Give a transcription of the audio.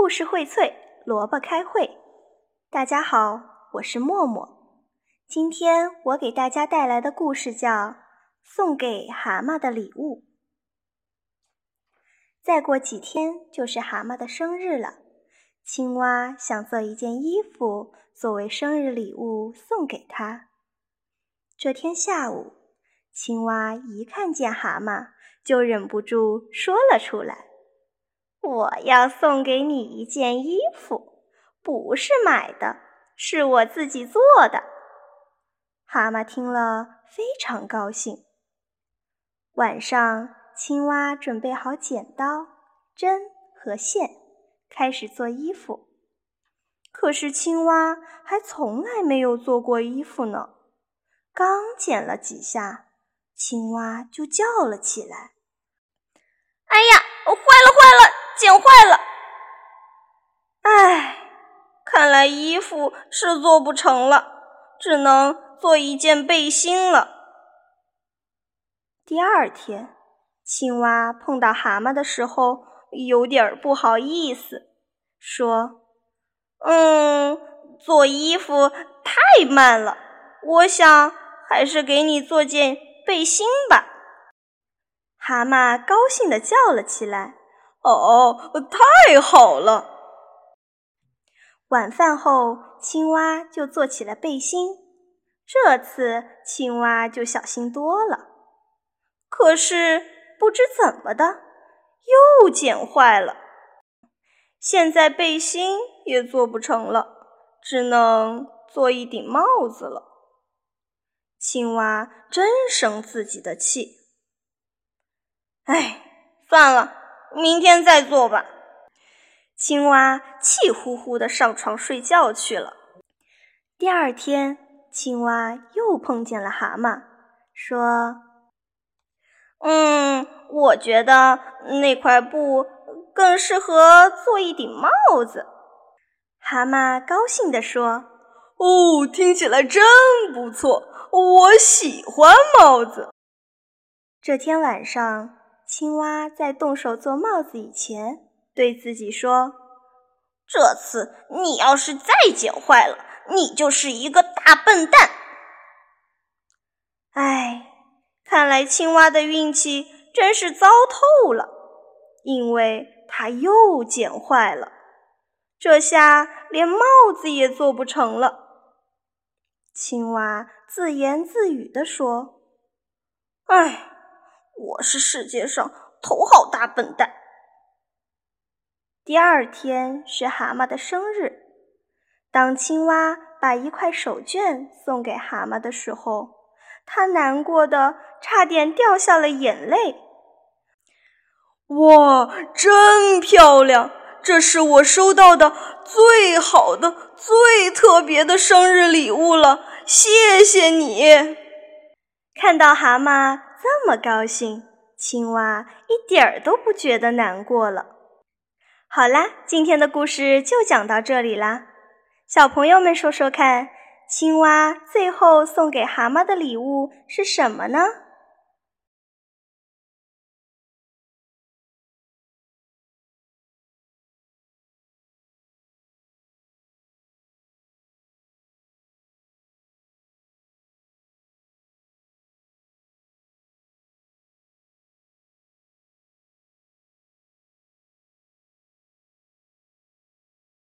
故事荟萃，萝卜开会。大家好，我是默默。今天我给大家带来的故事叫《送给蛤蟆的礼物》。再过几天就是蛤蟆的生日了，青蛙想做一件衣服作为生日礼物送给他。这天下午，青蛙一看见蛤蟆，就忍不住说了出来。我要送给你一件衣服，不是买的，是我自己做的。蛤蟆听了非常高兴。晚上，青蛙准备好剪刀、针和线，开始做衣服。可是，青蛙还从来没有做过衣服呢。刚剪了几下，青蛙就叫了起来：“哎呀，坏了，坏了！”剪坏了，唉，看来衣服是做不成了，只能做一件背心了。第二天，青蛙碰到蛤蟆的时候，有点不好意思，说：“嗯，做衣服太慢了，我想还是给你做件背心吧。”蛤蟆高兴地叫了起来。哦，太好了！晚饭后，青蛙就做起了背心。这次，青蛙就小心多了。可是，不知怎么的，又剪坏了。现在背心也做不成了，只能做一顶帽子了。青蛙真生自己的气。哎，算了。明天再做吧。青蛙气呼呼地上床睡觉去了。第二天，青蛙又碰见了蛤蟆，说：“嗯，我觉得那块布更适合做一顶帽子。”蛤蟆高兴地说：“哦，听起来真不错，我喜欢帽子。”这天晚上。青蛙在动手做帽子以前，对自己说：“这次你要是再剪坏了，你就是一个大笨蛋。”唉，看来青蛙的运气真是糟透了，因为它又剪坏了，这下连帽子也做不成了。青蛙自言自语地说：“唉。”我是世界上头号大笨蛋。第二天是蛤蟆的生日，当青蛙把一块手绢送给蛤蟆的时候，他难过的差点掉下了眼泪。哇，真漂亮！这是我收到的最好的、最特别的生日礼物了，谢谢你！看到蛤蟆。这么高兴，青蛙一点儿都不觉得难过了。好啦，今天的故事就讲到这里啦。小朋友们说说看，青蛙最后送给蛤蟆的礼物是什么呢？